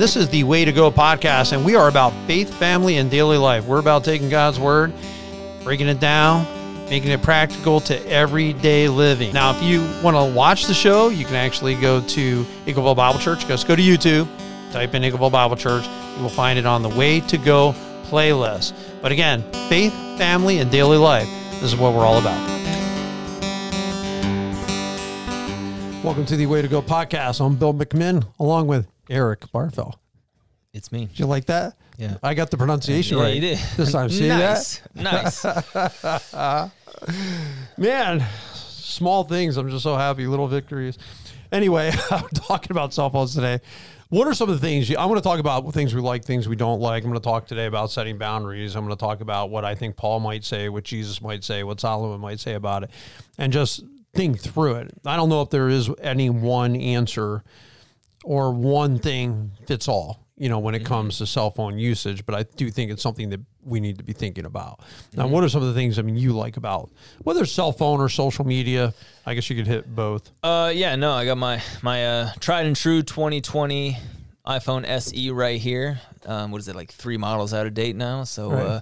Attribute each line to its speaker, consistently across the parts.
Speaker 1: This is the Way to Go podcast, and we are about faith, family, and daily life. We're about taking God's word, breaking it down, making it practical to everyday living. Now, if you want to watch the show, you can actually go to Eagleville Bible Church. Just go to YouTube, type in Eagleville Bible Church. You will find it on the Way to Go playlist. But again, faith, family, and daily life. This is what we're all about. Welcome to the Way to Go podcast. I'm Bill McMinn, along with Eric Barfell.
Speaker 2: It's me.
Speaker 1: Did you like that?
Speaker 2: Yeah.
Speaker 1: I got the pronunciation
Speaker 2: Yeah,
Speaker 1: right
Speaker 2: you did.
Speaker 1: this time. See
Speaker 2: nice.
Speaker 1: that?
Speaker 2: Nice.
Speaker 1: Man, small things. I'm just so happy. Little victories. Anyway, I'm talking about cell phones today. What are some of the things you, I'm going to talk about things we like, things we don't like. I'm going to talk today about setting boundaries. I'm going to talk about what I think Paul might say, what Jesus might say, what Solomon might say about it, and just think through it. I don't know if there is any one answer or one thing fits all, you know, when it comes to cell phone usage, but I do think it's something that we need to be thinking about. Now, what are some of the things I mean you like about whether it's cell phone or social media? I guess you could hit both.
Speaker 2: uh, yeah, no, I got my my uh, tried and true 2020 iPhone SE right here. Um, what is it like three models out of date now? So
Speaker 1: Right.
Speaker 2: uh,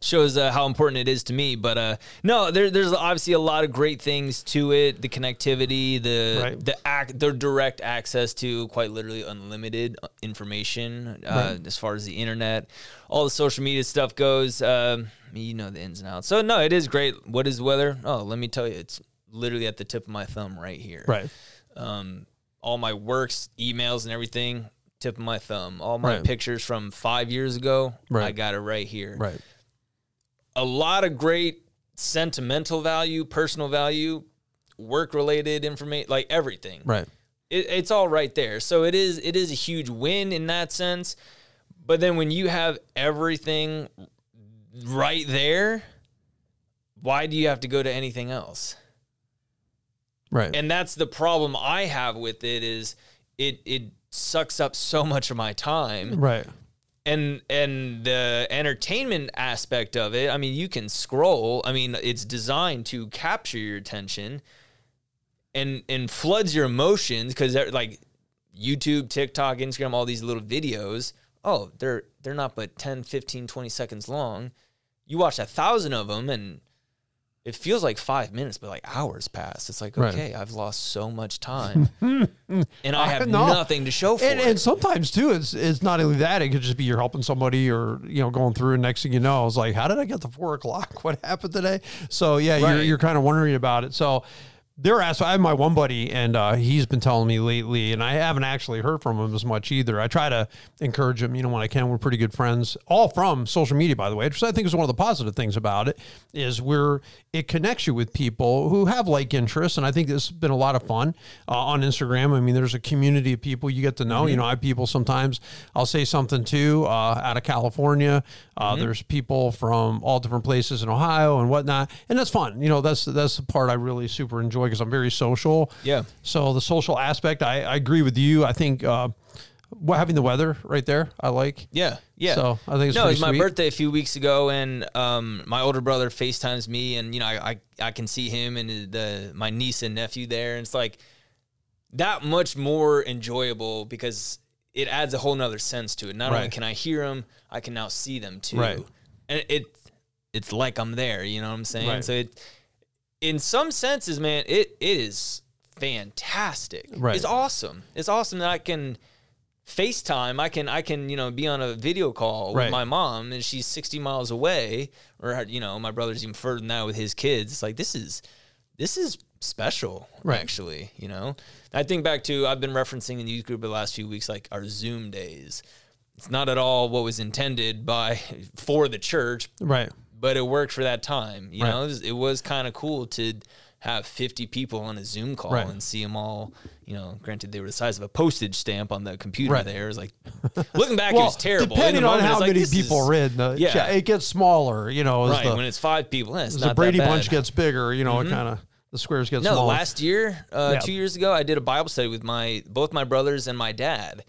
Speaker 2: shows uh, how important it is to me. But uh, no, there, there's obviously a lot of great things to it. The connectivity, the
Speaker 1: Right.
Speaker 2: the act, the direct access to quite literally unlimited uh, information uh,
Speaker 1: Right.
Speaker 2: as far as the internet, all the social media stuff goes. Um, you know the ins and outs. So no, it is great. What is the weather? Oh, let me tell you, it's literally at the tip of my thumb right here
Speaker 1: Right.
Speaker 2: um, all my works, emails, and everything. Tip of my thumb. All my
Speaker 1: Right.
Speaker 2: pictures from five years ago, I got it right here.
Speaker 1: Right.
Speaker 2: A lot of great sentimental value, personal value, work related information, like everything.
Speaker 1: Right.
Speaker 2: It, it's all right there. So it is it is a huge win in that sense. But then when you have everything right there, why do you have to go to anything else?
Speaker 1: Right.
Speaker 2: and that's the problem I have with it is it it sucks up so much of my time
Speaker 1: right.
Speaker 2: And and the entertainment aspect of it I mean you can scroll. I mean it's designed to capture your attention and and floods your emotions cuz like YouTube TikTok Instagram all these little videos oh they're they're not but 10 15 20 seconds long. You watch a thousand of them and it feels like five minutes, but like hours pass. It's like,
Speaker 1: Right.
Speaker 2: okay, I've lost so much time and I have
Speaker 1: know.
Speaker 2: nothing to show for
Speaker 1: And,
Speaker 2: it.
Speaker 1: and sometimes too, it's it's not only that; it could just be you're helping somebody, or you know, going through. And next thing you know, it's like, how did I get to four o'clock? What happened today? So yeah, you're you're kind of wondering about it. So there, asked. I have my one buddy, and uh, he's been telling me lately, and I haven't actually heard from him as much either. I try to encourage him, you know, when I can. We're pretty good friends, all from social media, by the way, which I think is one of the positive things about it. Is we're it connects you with people who have like interests, and I think this has been a lot of fun uh, on Instagram. I mean, there's a community of people you get to know. You know, I have people sometimes I'll say something to uh, out of California. Uh, There's people from all different places in Ohio and whatnot, and that's fun. You know, that's that's the part I really super enjoy because I'm very social.
Speaker 2: Yeah.
Speaker 1: So the social aspect, I, I agree with you. I think uh, having the weather right there, I like.
Speaker 2: Yeah, yeah.
Speaker 1: So I think it's
Speaker 2: no, it was my
Speaker 1: sweet.
Speaker 2: birthday a few weeks ago, and um, my older brother FaceTimes me, and you know, I, I I can see him and the my niece and nephew there, and it's like that much more enjoyable because it adds a whole nother sense to it. Not only can I hear them, I can now see them too,
Speaker 1: Right.
Speaker 2: and it it's like I'm there. You know what I'm saying?
Speaker 1: Right.
Speaker 2: So it, in some senses, man, it it is fantastic.
Speaker 1: Right.
Speaker 2: It's awesome. It's awesome that I can FaceTime, I can I can you know be on a video call
Speaker 1: Right.
Speaker 2: with my mom, and she's sixty miles away, or you know my brother's even further than that with his kids. It's like this is this is special,
Speaker 1: Right.
Speaker 2: actually. You know, I think back to I've been referencing in the youth group the last few weeks, like our Zoom days. It's not at all what was intended by for the church,
Speaker 1: Right.
Speaker 2: But it worked for that time. You
Speaker 1: Right.
Speaker 2: know, it was, it was kind of cool to have 50 people on a Zoom call
Speaker 1: Right.
Speaker 2: and see them all. You know, granted they were the size of a postage stamp on the computer.
Speaker 1: Right.
Speaker 2: There, it was like looking back, it was terrible.
Speaker 1: Depending on
Speaker 2: moment,
Speaker 1: how
Speaker 2: like,
Speaker 1: many people
Speaker 2: is-
Speaker 1: in the
Speaker 2: Yeah.
Speaker 1: it gets smaller. You know,
Speaker 2: Right
Speaker 1: the,
Speaker 2: when it's five people, eh, it's not
Speaker 1: the Brady bunch gets bigger, you know, it kind of the squares get
Speaker 2: No,
Speaker 1: smaller.
Speaker 2: last year, uh,
Speaker 1: Yeah.
Speaker 2: two years ago, I did a Bible study with my both my brothers and my dad,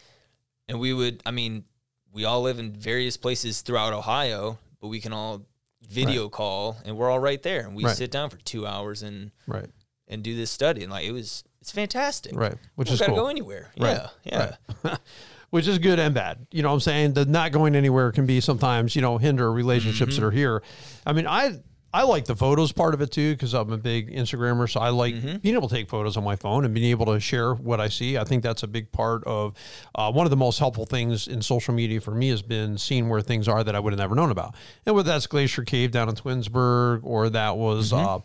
Speaker 2: and we would. I mean, we all live in various places throughout Ohio, but we can all video call, and we're all right there, and we
Speaker 1: Right.
Speaker 2: sit down for two hours and
Speaker 1: right,
Speaker 2: and do this study, and like it was, it's fantastic.
Speaker 1: right, which is
Speaker 2: gotta
Speaker 1: cool.
Speaker 2: go anywhere.
Speaker 1: Right,
Speaker 2: Yeah, yeah.
Speaker 1: which is good and bad. You know what I'm saying? The not going anywhere can be sometimes, you know, hinder relationships
Speaker 2: Mm-hmm.
Speaker 1: that are here. I mean, I I like the photos part of it too because I'm a big Instagrammer, so I like
Speaker 2: Mm-hmm.
Speaker 1: being able to take photos on my phone and being able to share what I see. I think that's a big part of uh, one of the most helpful things in social media for me has been seeing where things are that I would have never known about. And whether that's Glacier Cave down in Twinsburg or that was
Speaker 2: Mm-hmm.
Speaker 1: uh,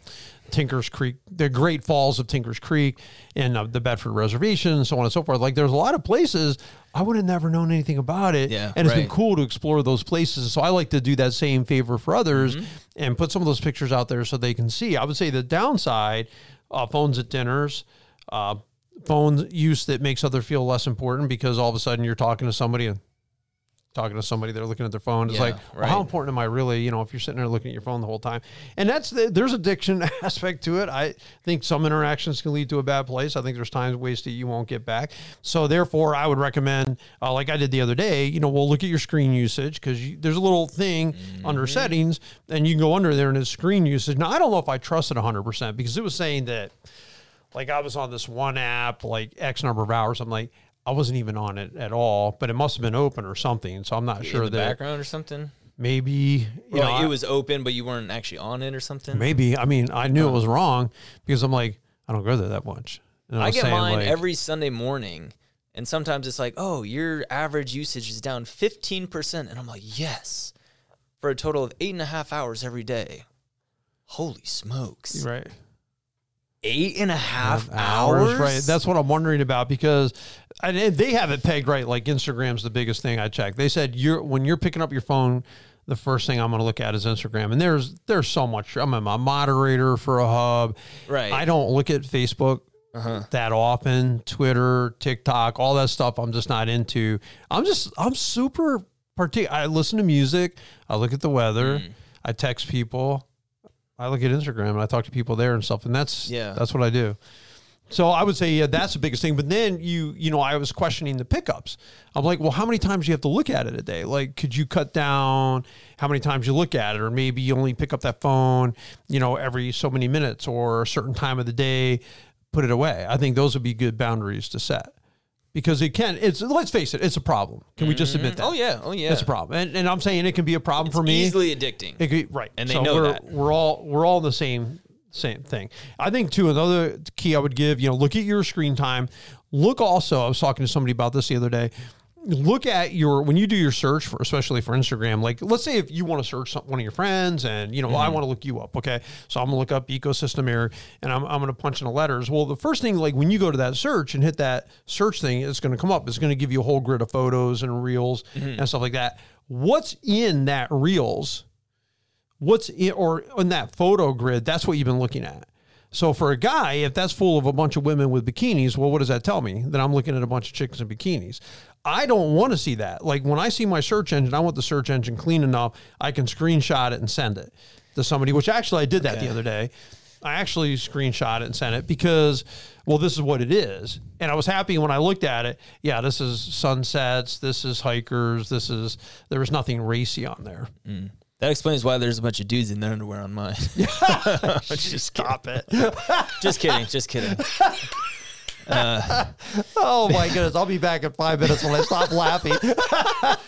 Speaker 1: Tinkers Creek, the Great Falls of Tinkers Creek, and uh, the Bedford Reservation, and so on and so forth. Like there's a lot of places I would have never known anything about it,
Speaker 2: Yeah,
Speaker 1: and it's been cool to explore those places. So I like to do that same favor for others
Speaker 2: Mm-hmm.
Speaker 1: and put some of those pictures out there so they can see. I would say the downside, uh, phones at dinners, uh, phone use that makes other feel less important because all of a sudden you're talking to somebody and talking to somebody they're looking at their phone it's
Speaker 2: Yeah,
Speaker 1: like well, how important am i really you know if you're sitting there looking at your phone the whole time? And that's the, there's addiction aspect to it. I think some interactions can lead to a bad place. I think there's times wasted you won't get back. So therefore i would recommend uh, like i did the other day you know we'll look at your screen usage because there's a little thing
Speaker 2: Mm-hmm.
Speaker 1: under settings and you can go under there and it's screen usage. Now i don't know if i trust it 100% because it was saying that like I was on this one app like X number of hours. I'm like, I wasn't even on it at all, but it must have been open or something. So I'm not sure
Speaker 2: the
Speaker 1: that
Speaker 2: background or something.
Speaker 1: maybe you
Speaker 2: Or
Speaker 1: know I-
Speaker 2: it was open, but you weren't actually on it or something.
Speaker 1: maybe. I mean, I knew it was uh. wrong because I'm like, I don't go there that much. And
Speaker 2: I
Speaker 1: was
Speaker 2: get mine
Speaker 1: like,
Speaker 2: every Sunday morning, and sometimes it's like, oh, your average usage is down fifteen percent, and I'm like, yes, for a total of eight and a half hours every day. Holy smokes!
Speaker 1: right.
Speaker 2: Eight and a half
Speaker 1: hours,
Speaker 2: hours,
Speaker 1: right? That's what I'm wondering about because and they have it pegged right. Like Instagram's the biggest thing I check. They said you're when you're picking up your phone, the first thing I'm going to look at is Instagram. And there's there's so much. I'm a moderator for a hub.
Speaker 2: Right. Uh-huh.
Speaker 1: I don't look at Facebook that often. Twitter, TikTok, all that stuff. I'm just not into. I'm just I'm super particular. I listen to music. I look at the weather.
Speaker 2: Mm.
Speaker 1: I text people. I look at Instagram and I talk to people there and stuff, and that's
Speaker 2: Yeah.
Speaker 1: that's what I do. So I would say yeah, that's the biggest thing. But then you you know I was questioning the pickups. I'm like, well, how many times do you have to look at it a day? Like, could you cut down how many times you look at it, or maybe you only pick up that phone, you know, every so many minutes or a certain time of the day, put it away. I think those would be good boundaries to set because it can. It's let's face it, it's a problem. Can we just admit mm-hmm. that?
Speaker 2: Oh yeah, oh yeah.
Speaker 1: it's a problem, and, and I'm saying it can be a problem for me.
Speaker 2: Easily addicting.
Speaker 1: It could, right,
Speaker 2: And they know
Speaker 1: we're,
Speaker 2: that.
Speaker 1: we're all we're all the same same thing. I think too another key I would give you know look at your screen time. Look also. I was talking to somebody about this the other day. Look at your when you do your search for especially for Instagram. Like let's say if you want to search some, one of your friends and you know I
Speaker 2: Mm-hmm.
Speaker 1: want to look you up. Okay, so I'm gonna look up ecosystem error and I'm I'm gonna punch in the letters. Well, the first thing like when you go to that search and hit that search thing, it's gonna come up. It's gonna give you a whole grid of photos and reels
Speaker 2: Mm-hmm.
Speaker 1: and stuff like that. What's in that reels? what's in or in that photo grid that's what you've been looking at so for a guy if that's full of a bunch of women with bikinis well what does that tell me? That i'm looking at a bunch of chicks in bikinis. I don't want to see that. Like when i see my search engine i want the search engine clean enough i can screenshot it and send it to somebody which actually i did that the other day. I actually screenshot it and sent it because well this is what it is. And i was happy when i looked at it. Yeah this is sunsets this is hikers this is there was nothing racy on there mm.
Speaker 2: That explains why there's a bunch of dudes in their underwear on mine.
Speaker 1: just stop it.
Speaker 2: just kidding. Just kidding.
Speaker 1: Oh my goodness. I'll be back in five minutes when I stop laughing.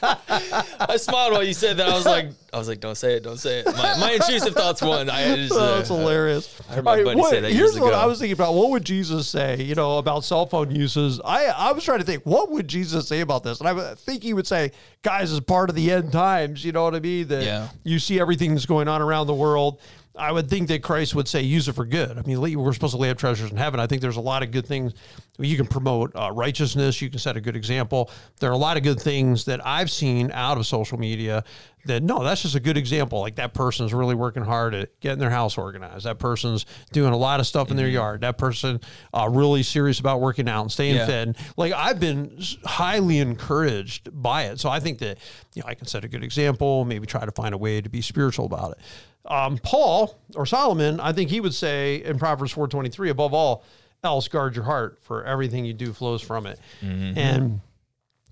Speaker 2: I smiled while you said that. I was like, I was like, don't say it, don't say it. My, my intrusive thoughts won. I just,
Speaker 1: Oh,
Speaker 2: uh,
Speaker 1: that's hilarious.
Speaker 2: I heard my buddy
Speaker 1: what-
Speaker 2: say that
Speaker 1: here's
Speaker 2: years
Speaker 1: what
Speaker 2: ago.
Speaker 1: I was thinking about. What would Jesus say, you know, about cell phone uses? I, I was trying to think, what would Jesus say about this? And I think he would say, guys, as part of the end times, you know what I mean? That
Speaker 2: Yeah.
Speaker 1: you see everything that's going on around the world. I would think that Christ would say, use it for good. I mean, we're supposed to lay up treasures in heaven. I think there's a lot of good things. You can promote uh, righteousness. You can set a good example. There are a lot of good things that I've seen out of social media that, no, that's just a good example. Like that person's really working hard at getting their house organized. That person's doing a lot of stuff in their yard. That person uh, really serious about working out and staying
Speaker 2: Yeah.
Speaker 1: fit. And like I've been highly encouraged by it. So I think that, you know, I can set a good example, maybe try to find a way to be spiritual about it. Um, Paul or Solomon, I think he would say in Proverbs 423, above all else, guard your heart, for everything you do flows from it. And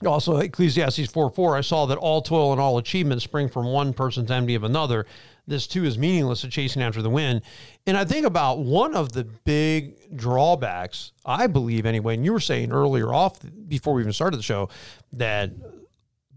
Speaker 1: Also, Ecclesiastes 4 4, I saw that all toil and all achievement spring from one person's envy of another. This too is meaningless to chasing after the wind. And I think about one of the big drawbacks, I believe anyway, and you were saying earlier off before we even started the show that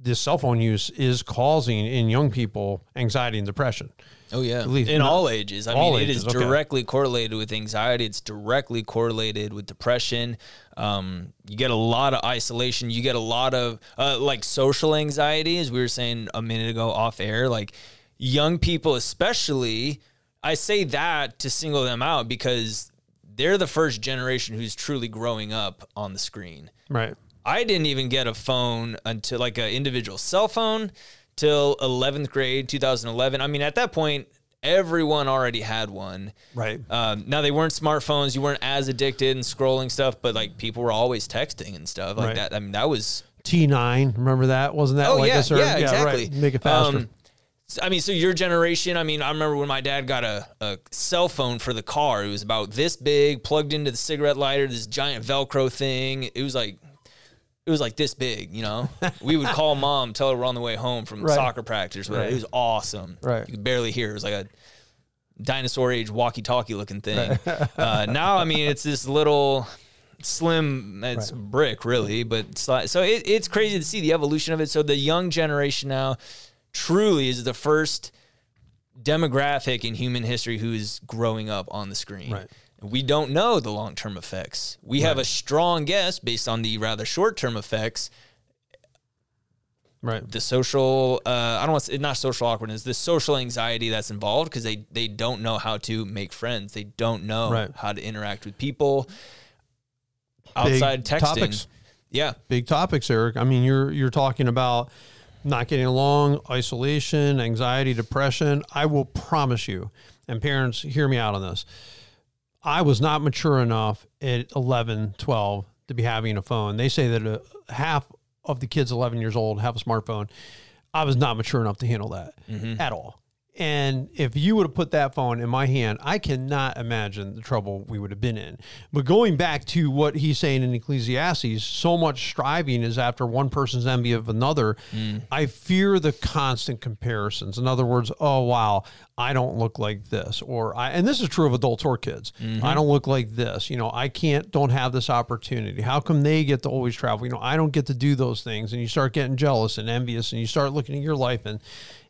Speaker 1: this cell phone use is causing in young people anxiety and depression.
Speaker 2: Oh yeah,
Speaker 1: least-
Speaker 2: in
Speaker 1: not-
Speaker 2: all ages. I
Speaker 1: all
Speaker 2: mean, it
Speaker 1: ages,
Speaker 2: is
Speaker 1: okay.
Speaker 2: directly correlated with anxiety. It's directly correlated with depression. Um, you get a lot of isolation. You get a lot of uh, like social anxiety, as we were saying a minute ago off air. Like young people, especially. I say that to single them out because they're the first generation who's truly growing up on the screen.
Speaker 1: Right.
Speaker 2: I didn't even get a phone until like an individual cell phone till 11th grade, 2011. I mean, at that point, everyone already had one.
Speaker 1: Right.
Speaker 2: Um, now they weren't smartphones. You weren't as addicted and scrolling stuff, but like people were always texting and stuff like
Speaker 1: Right.
Speaker 2: that. I mean, that was
Speaker 1: T9, remember that? Wasn't that
Speaker 2: oh
Speaker 1: like
Speaker 2: yeah,
Speaker 1: a certain,
Speaker 2: yeah, exactly.
Speaker 1: right. Make it faster.
Speaker 2: Um, I mean, so your generation. I mean, I remember when my dad got a, a cell phone for the car. It was about this big, plugged into the cigarette lighter. This giant Velcro thing. It was like. It was like this big, you know. We would call mom, tell her we're on the way home from
Speaker 1: Right.
Speaker 2: soccer practice. Right.
Speaker 1: Right.
Speaker 2: It was awesome.
Speaker 1: Right.
Speaker 2: You could barely hear. It was like a dinosaur age walkie-talkie looking thing. uh, now, I mean, it's this little slim. It's brick, really, but sli- so it, it's crazy to see the evolution of it. So the young generation now truly is the first demographic in human history who is growing up on the screen.
Speaker 1: Right.
Speaker 2: We don't know the long term effects. We have a strong guess based on the rather short term effects
Speaker 1: right.
Speaker 2: the social uh, I don't want to say not social awkwardness, the social anxiety that's involved because they they don't know how to make friends. They don't know
Speaker 1: Right.
Speaker 2: how to interact with people outside texting.
Speaker 1: topics.
Speaker 2: Yeah.
Speaker 1: Big topics, Eric. I mean, you're you're talking about not getting along, isolation, anxiety, depression. I will promise you, and parents, hear me out on this. I was not mature enough at 11, 12 to be having a phone. They say that uh half of the kids 11 years old have a smartphone. I was not mature enough to handle that at all. And if you would have put that phone in my hand, I cannot imagine the trouble we would have been in. But going back to what he's saying in Ecclesiastes, so much striving is after one person's envy of another. I fear the constant comparisons. In other words, oh wow, I don't look like this, or I, and this is true of adults or kids. I don't look like this. You know, I can't, don't have this opportunity. How come they get to always travel? You know, I don't get to do those things, and you start getting jealous and envious, and you start looking at your life and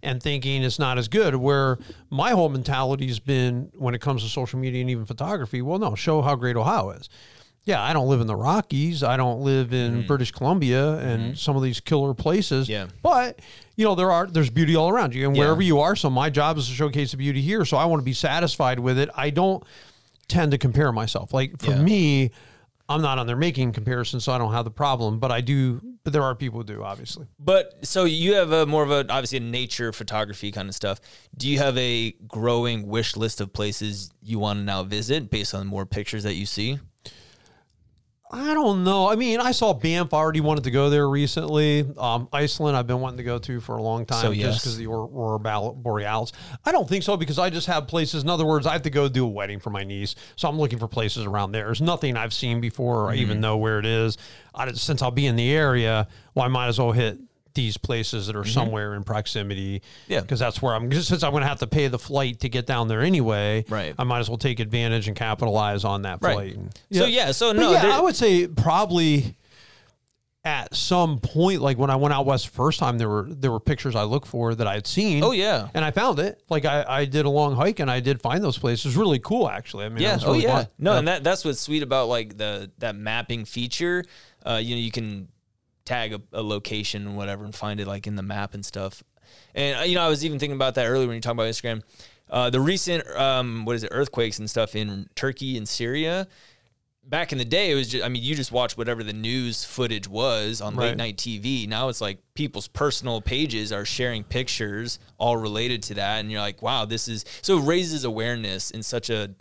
Speaker 1: and thinking it's not as good. Where my whole mentality has been when it comes to social media and even photography. Well, no, show how great Ohio is. Yeah, I don't live in the Rockies. I don't live in mm-hmm. British Columbia and mm-hmm. some of these killer places.
Speaker 2: Yeah.
Speaker 1: But you know there are there's beauty all around you, and
Speaker 2: Yeah.
Speaker 1: wherever you are. So my job is to showcase the beauty here. So I want to be satisfied with it. I don't tend to compare myself. Like for
Speaker 2: Yeah.
Speaker 1: me, I'm not on there making comparisons, so I don't have the problem. But I do. But there are people who do, obviously.
Speaker 2: But so you have a more of a obviously a nature photography kind of stuff. Do you have a growing wish list of places you want to now visit based on more pictures that you see?
Speaker 1: I don't know. I mean, I saw Banff. I already wanted to go there recently. Um, Iceland, I've been wanting to go to for a long time
Speaker 2: So,
Speaker 1: just because of the Aurora Bal- Borealis. I don't think so because I just have places. In other words, I have to go do a wedding for my niece, so I'm looking for places around there. There's nothing I've seen before, or I
Speaker 2: Mm-hmm.
Speaker 1: even know where it is. I, just- since I'll be in the area, well, I might as well hit these places that are somewhere in proximity.
Speaker 2: Mm-hmm. Yeah.
Speaker 1: because that's where I'm. Since I'm going to have to pay the flight to get down there anyway,
Speaker 2: Right.
Speaker 1: I might as well take advantage and capitalize on that
Speaker 2: Right.
Speaker 1: flight. And-
Speaker 2: So, yeah, so
Speaker 1: But
Speaker 2: no,
Speaker 1: yeah, I would say probably at some point, like when I went out west the first time, there were there were pictures I looked for that I had seen.
Speaker 2: Oh, yeah.
Speaker 1: and I found it. Like I, I did a long hike and I did find those places. Really cool, actually. I mean,
Speaker 2: Yeah.
Speaker 1: was
Speaker 2: Oh yeah.
Speaker 1: fun.
Speaker 2: No,
Speaker 1: Yeah.
Speaker 2: and that that's what's sweet about like the that mapping feature. Uh, you know, you can tag a, a location and whatever and find it like in the map and stuff. And uh, you know, I was even thinking about that earlier when you talk about Instagram. Uh, the recent um, what is it earthquakes and stuff in Turkey and Syria. Back in the day, it was just, I mean, you just watch whatever the news footage was on late night TV. Now it's like people's personal pages are sharing pictures all related to that. And you're like, wow, this is so it raises awareness in such a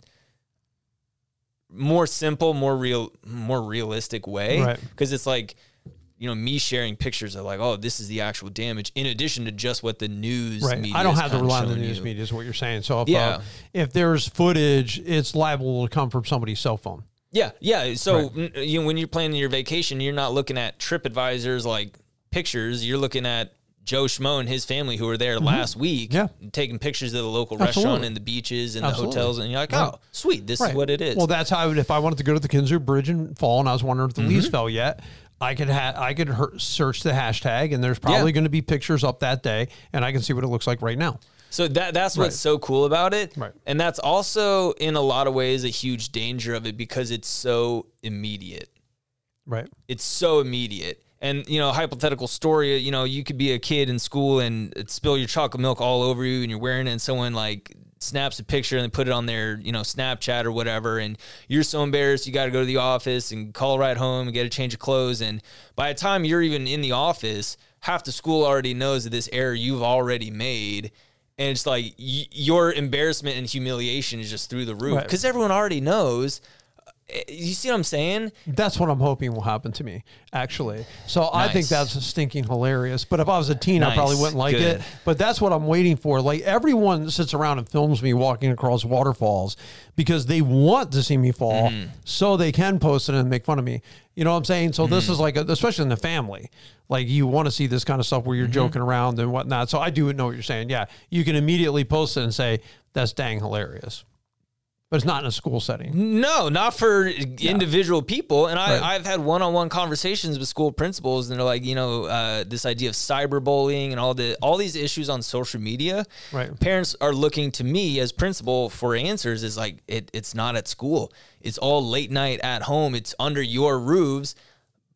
Speaker 2: more simple, more real, more realistic way.
Speaker 1: Right.
Speaker 2: Because it's like, you know, me sharing pictures of like, oh, this is the actual damage, in addition to just what the news
Speaker 1: Right. I don't have to rely on the news
Speaker 2: you.
Speaker 1: media, is what you're saying. So if,
Speaker 2: Yeah.
Speaker 1: uh, if there's footage, it's liable to come from somebody's cell phone.
Speaker 2: Yeah, yeah. So n- you know, when you're planning your vacation, you're not looking at TripAdvisor's like pictures, you're looking at Joe Schmo and his family who were there last week,
Speaker 1: Yeah.
Speaker 2: taking pictures of the local
Speaker 1: Absolutely.
Speaker 2: restaurant and the beaches and
Speaker 1: Absolutely.
Speaker 2: the hotels, and you're like,
Speaker 1: Right.
Speaker 2: oh, sweet, this
Speaker 1: Right.
Speaker 2: is what it is.
Speaker 1: Well, that's how I would, if I wanted to go to the Kinzua Bridge and fall, and I was wondering if the
Speaker 2: Mm-hmm.
Speaker 1: leaves fell yet. I could ha- I could her- search the hashtag, and there's probably
Speaker 2: Yeah.
Speaker 1: going to be pictures up that day, and I can see what it looks like right now.
Speaker 2: So that that's what's
Speaker 1: Right.
Speaker 2: so cool about it.
Speaker 1: Right.
Speaker 2: And that's also in a lot of ways a huge danger of it because it's so immediate.
Speaker 1: Right.
Speaker 2: It's so immediate. And you know, hypothetical story, you know, you could be a kid in school and spill your chocolate milk all over you and you're wearing it and someone like snaps a picture and they put it on their, you know, Snapchat or whatever and you're so embarrassed you got to go to the office and call right home and get a change of clothes and by the time you're even in the office, half the school already knows that this error you've already made and it's like y- your embarrassment and humiliation is just through the roof
Speaker 1: Right.
Speaker 2: because everyone already knows. Eh, You see what I'm saying?
Speaker 1: That's what I'm hoping will happen to me, actually. So I think
Speaker 2: Nice.
Speaker 1: that's stinking hilarious. But if I was a teen, I probably wouldn't like
Speaker 2: Good.
Speaker 1: it. But that's what I'm waiting for. Like everyone sits around and films me walking across waterfalls because they want to see me fall
Speaker 2: Mm-hmm.
Speaker 1: so they can post it and make fun of me. You know what I'm saying? So
Speaker 2: Mm-hmm.
Speaker 1: this is like, a, especially in the family, like you want to see this kind of stuff where you're
Speaker 2: Mm-hmm.
Speaker 1: joking around and whatnot. So I do know what you're saying. Yeah. You can immediately post it and say, that's dang hilarious. But it's not in a school setting.
Speaker 2: No, not for individual people. And I,
Speaker 1: Right.
Speaker 2: I've had one-on-one conversations with school principals, and they're like, you know, uh, this idea of cyberbullying and all the all these issues on social media.
Speaker 1: Right.
Speaker 2: Parents are looking to me as principal for answers. Is like it, it's not at school. It's all late night at home. It's under your roofs.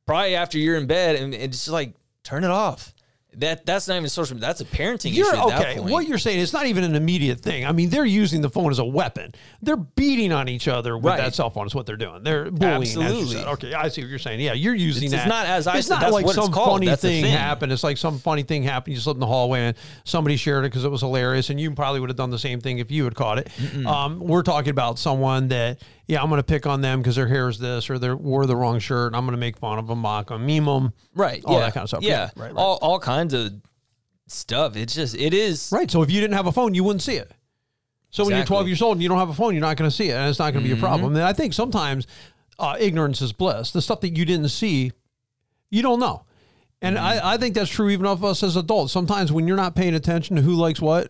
Speaker 2: Probably after you're in bed, and it's just like turn it off. That that's not even social. That's a parenting
Speaker 1: You're
Speaker 2: issue. At
Speaker 1: okay.
Speaker 2: That point.
Speaker 1: What you're saying it's not even an immediate thing. I mean, they're using the phone as a weapon. They're beating on each other with
Speaker 2: Right.
Speaker 1: that cell phone. Is what they're doing. They're bullying. As you
Speaker 2: Absolutely.
Speaker 1: said. Okay, I see what you're saying. Yeah, you're using
Speaker 2: It's-
Speaker 1: that.
Speaker 2: it's not as I
Speaker 1: It's
Speaker 2: said,
Speaker 1: not
Speaker 2: that's
Speaker 1: like some funny thing,
Speaker 2: thing.
Speaker 1: happened. It's like some funny thing happened. You slipped in the hallway and somebody shared it because it was hilarious, and you probably would have done the same thing if you had caught it. Um, we're talking about someone that. Yeah, I'm going to pick on them because their hair is this or they wore the wrong shirt. And I'm going to make fun of them, mock them, meme them.
Speaker 2: right?
Speaker 1: all
Speaker 2: yeah.
Speaker 1: that kind of stuff.
Speaker 2: Yeah,
Speaker 1: Yeah, right, right.
Speaker 2: all all kinds of stuff. It's just it is
Speaker 1: Right. So if you didn't have a phone, you wouldn't see it. So when you're 12 years old and you don't have a phone, you're not going to see it, and it's not going to be a problem. And I think sometimes uh, ignorance is bliss. The stuff that you didn't see, you don't know. And I, I think that's true even of us as adults. Sometimes when you're not paying attention to who likes what,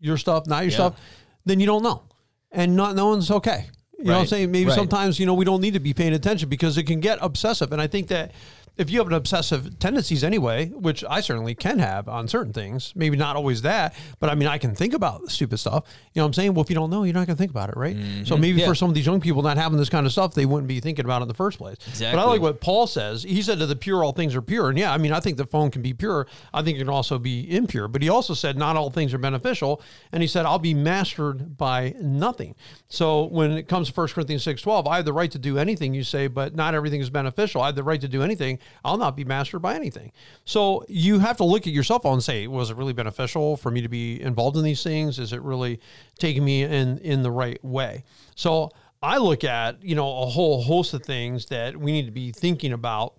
Speaker 1: your stuff, not your
Speaker 2: Yeah.
Speaker 1: stuff, then you don't know. And not knowing's okay. You know what I'm saying? Maybe
Speaker 2: Right.
Speaker 1: sometimes, you know, we don't need to be paying attention because it can get obsessive. And I think that if you have an obsessive tendencies anyway, which I certainly can have on certain things, maybe not always that, but I mean, I can think about stupid stuff. You know what I'm saying? Well, if you don't know, you're not going to think about it, right? So maybe
Speaker 2: Mm-hmm. Yeah.
Speaker 1: for some of these young people not having this kind of stuff, they wouldn't be thinking about it in the first place. But I like what Paul says. He said to the pure, all things are pure. And yeah, I mean, I think the phone can be pure. I think it can also be impure. But he also said not all things are beneficial. And he said, I'll be mastered by nothing. So when it comes to 1 Corinthians 6.12, I have the right to do anything you say, but not everything is beneficial. I have the right to do anything. I'll not be mastered by anything. So you have to look at yourself and say, was it really beneficial for me to be involved in these things? Is it really taking me in, in the right way? So I look at, you know, a whole host of things that we need to be thinking about.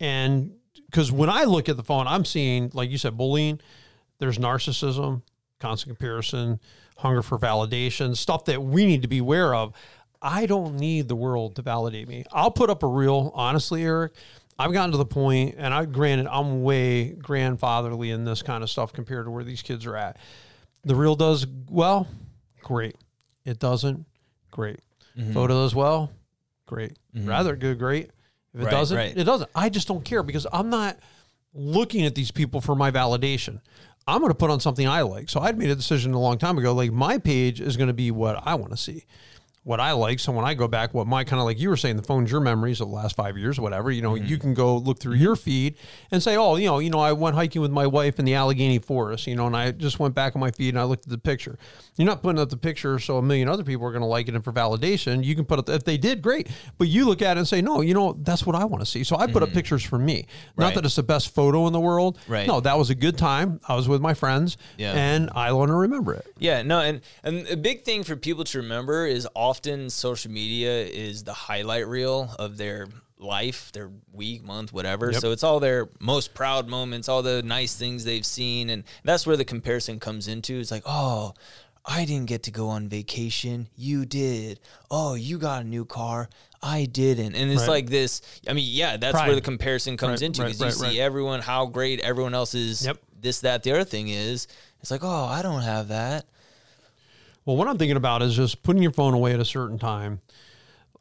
Speaker 1: And because when I look at the phone, I'm seeing, like you said, bullying, there's narcissism, constant comparison, hunger for validation, stuff that we need to be aware of. I don't need the world to validate me. I'll put up a reel, honestly, Eric. I've gotten to the point, and I granted I'm way grandfatherly in this kind of stuff compared to where these kids are at. The reel does well, great. It doesn't, great. Mm-hmm. Photo does well, great. Mm-hmm. Rather good, great. If it
Speaker 2: Right,
Speaker 1: doesn't,
Speaker 2: right.
Speaker 1: it doesn't. I just don't care because I'm not looking at these people for my validation. I'm going to put on something I like. So I'd made a decision a long time ago. Like my page is going to be what I want to see, what I like. So when I go back, what my kind of like you were saying, the phone's your memories of the last five years, or whatever. You know,
Speaker 2: Mm-hmm.
Speaker 1: you can go look through your feed and say, oh, you know, you know, I went hiking with my wife in the Allegheny Forest, you know, and I just went back on my feed and I looked at the picture. You're not putting up the picture so a million other people are going to like it and for validation. You can put up if they did great, but you look at it and say, no, you know, that's what I want to see. So I put up pictures for me. Not
Speaker 2: Mm-hmm. Right.
Speaker 1: that it's the best photo in the world.
Speaker 2: Right.
Speaker 1: No, that was a good time. I was with my friends,
Speaker 2: Yeah.
Speaker 1: and I want to remember it.
Speaker 2: Yeah, no, and and a big thing for people to remember is often social media is the highlight reel of their life, their week, month, whatever.
Speaker 1: Yep.
Speaker 2: So it's all their most proud moments, all the nice things they've seen, and that's where the comparison comes into. It's like, oh, I didn't get to go on vacation. You did. Oh, you got a new car. I didn't. And it's
Speaker 1: Right.
Speaker 2: like this. I mean, yeah, that's
Speaker 1: Pride.
Speaker 2: where the comparison comes
Speaker 1: Right,
Speaker 2: into
Speaker 1: right,
Speaker 2: because you
Speaker 1: right,
Speaker 2: see everyone, how great everyone else is.
Speaker 1: Yep.
Speaker 2: This, that, the other thing is. It's like, oh, I don't have that.
Speaker 1: Well, what I'm thinking about is just putting your phone away at a certain time.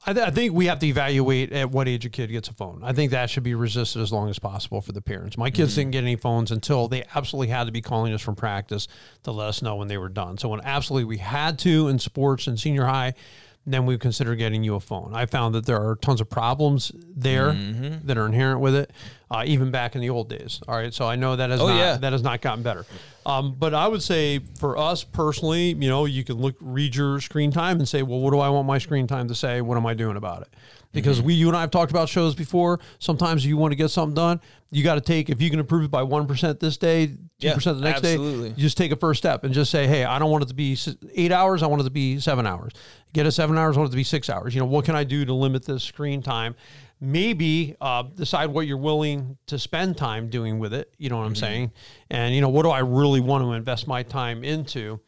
Speaker 1: I, th- I think we have to evaluate at what age a kid gets a phone. I think that should be resisted as long as possible for the parents. My kids mm-hmm. didn't get any phones until they absolutely had to be calling us from practice to let us know when they were done. So when absolutely we had to in sports and senior high, then we consider getting you a phone. I found that there are tons of problems there that are inherent with it, uh, even back in the old days. All right, so I know that has
Speaker 2: Oh,
Speaker 1: not
Speaker 2: yeah.
Speaker 1: that has not gotten better. Um, but I would say for us personally, you know, you can look read your screen time and say, well, what do I want my screen time to say? What am I doing about it? Because
Speaker 2: Mm-hmm.
Speaker 1: we, you and I have talked about shows before. Sometimes you want to get something done, you got to take if you can improve it by one percent this day, two
Speaker 2: Yeah,
Speaker 1: percent the next
Speaker 2: absolutely.
Speaker 1: day. You just take a first step and just say, hey, I don't want it to be eight hours. I want it to be seven hours. Get it seven hours. I want it to be six hours. You know, what can I do to limit this screen time? Maybe uh, decide what you're willing to spend time doing with it. You know what I'm
Speaker 2: Mm-hmm.
Speaker 1: saying? And you know, what do I really want to invest my time into?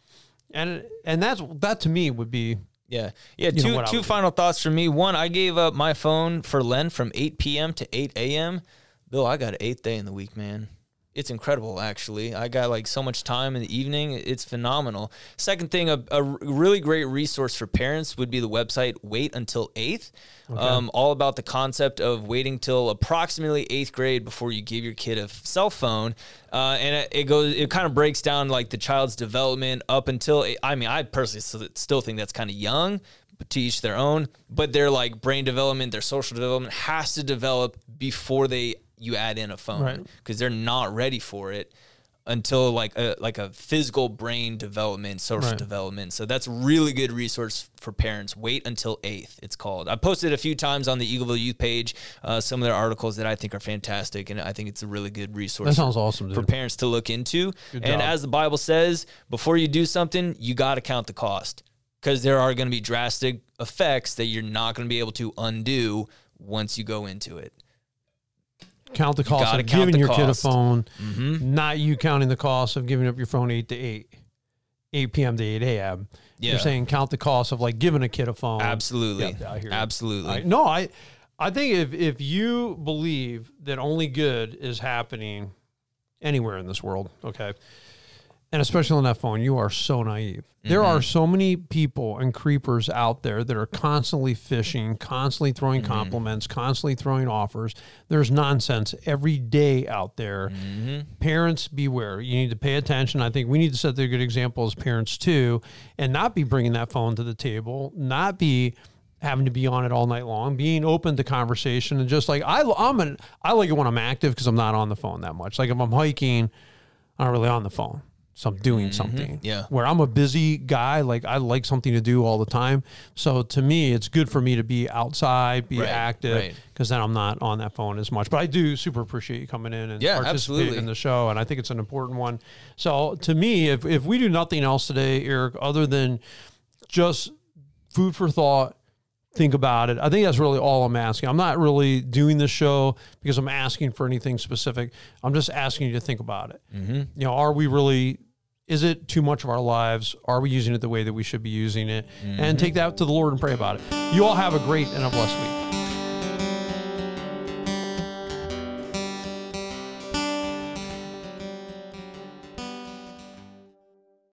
Speaker 1: And and that's that to me would be
Speaker 2: Yeah. Yeah. two two
Speaker 1: would do.
Speaker 2: final thoughts from me. One, I gave up my phone for Lent from 8 p.m. to 8 a.m. Bill, I got an eighth day in the week, man. It's incredible, actually. I got like so much time in the evening. It's phenomenal. Second thing, a, a really great resource for parents would be the website Wait Until Eighth. Um, all about the concept of waiting till approximately eighth grade before you give your kid a cell phone. Uh, and it, it goes, it kind of breaks down like the child's development up until, I mean, I personally still think that's kind of young, to each their own. But their like brain development, their social development has to develop before they you add in a phone
Speaker 1: Right.
Speaker 2: because they're not ready for it until like a like a physical brain development, social
Speaker 1: Right.
Speaker 2: development. So that's really good resource for parents. Wait until eighth. It's called. I posted a few times on the Eagleville Youth page uh, some of their articles that I think are fantastic, and I think it's a really good resource.
Speaker 1: that sounds awesome,
Speaker 2: for parents to look into.
Speaker 1: Good
Speaker 2: and
Speaker 1: job.
Speaker 2: as the Bible says, before you do something, you got to count the cost because there are going to be drastic effects that you're not going to be able to undo once you go into it.
Speaker 1: Count the cost of giving your kid a phone,
Speaker 2: Mm-hmm.
Speaker 1: not you counting the cost of giving up your phone eight to eight, eight p.m. to eight a.m.
Speaker 2: Yeah.
Speaker 1: You're saying count the cost of like giving a kid a phone.
Speaker 2: Absolutely.
Speaker 1: Yeah, I hear.
Speaker 2: Absolutely.
Speaker 1: I, no, I, I think if if you believe that only good is happening anywhere in this world, okay, and especially on that phone, you are so naive. There
Speaker 2: Mm-hmm.
Speaker 1: are so many people and creepers out there that are constantly fishing, constantly throwing
Speaker 2: Mm-hmm.
Speaker 1: compliments, constantly throwing offers. There's nonsense every day out there.
Speaker 2: Mm-hmm.
Speaker 1: Parents, beware. You need to pay attention. I think we need to set the good example as parents too, and not be bringing that phone to the table, not be having to be on it all night long, being open to conversation, and just like I, I'm an, I like it when I'm active because I'm not on the phone that much. Like if I'm hiking, I'm not really on the phone. So I'm doing something.
Speaker 2: Mm-hmm. Yeah.
Speaker 1: Where I'm a busy guy, like I like something to do all the time. So to me, it's good for me to be outside, be
Speaker 2: Right,
Speaker 1: active,
Speaker 2: right.
Speaker 1: because then I'm not on that phone as much. But I do super appreciate you coming in and
Speaker 2: Yeah,
Speaker 1: participating
Speaker 2: absolutely.
Speaker 1: in the show, and I think it's an important one. So to me, if if we do nothing else today, Eric, other than just food for thought, think about it. I think that's really all I'm asking. I'm not really doing this show because I'm asking for anything specific. I'm just asking you to think about it.
Speaker 2: Mm-hmm.
Speaker 1: You know, are we really? Is it too much of our lives? Are we using it the way that we should be using it? And take that to the Lord and pray about it. You all have a great and a blessed week.